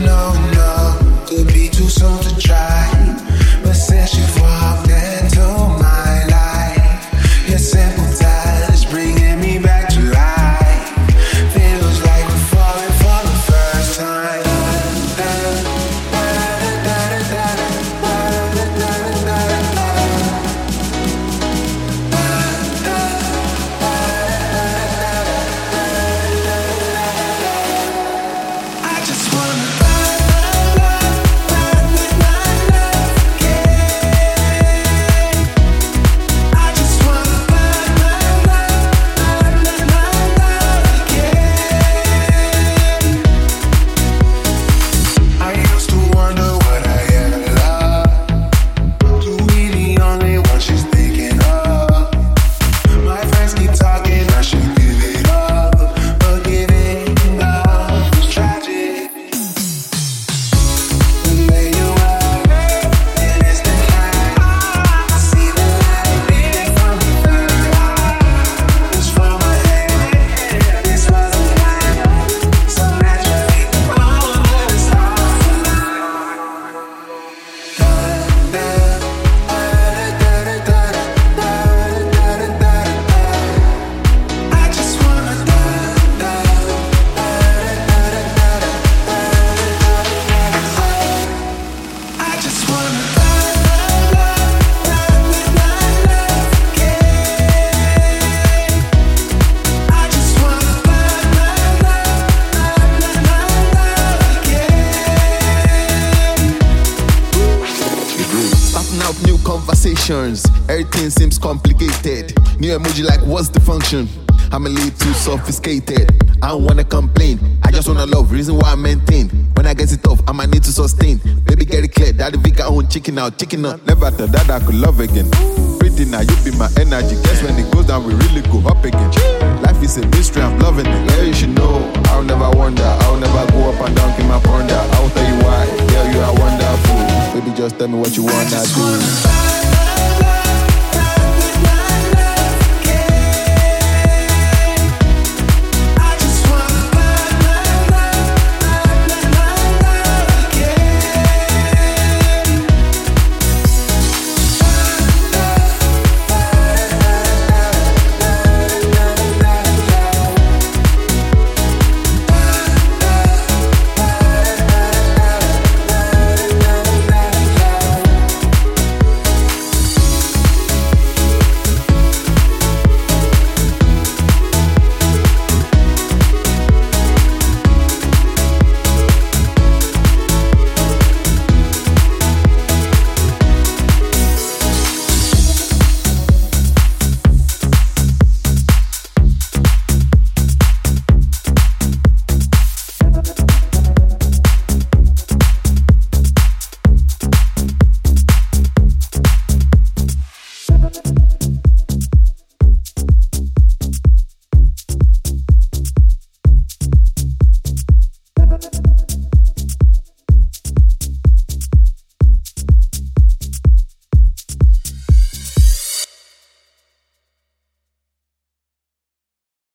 No, no, Could be too soon to try. Everything seems complicated. New emoji like what's the function? I'm a little too sophisticated. I don't wanna complain. I just wanna love. Reason why I maintain. When I get it tough, I might need to sustain. Baby, get it clear. Daddy Vika own chicken out, chicken up. Never thought that I could love again. Pretty now, you be my energy. Guess when it goes down, we really go up again. Life is a mystery, I'm loving it. Girl, you should know. I'll never wonder. I'll never go up and down, keep my ponder. I'll tell you why. Girl, you are wonderful. Baby, just tell me what you wanna do.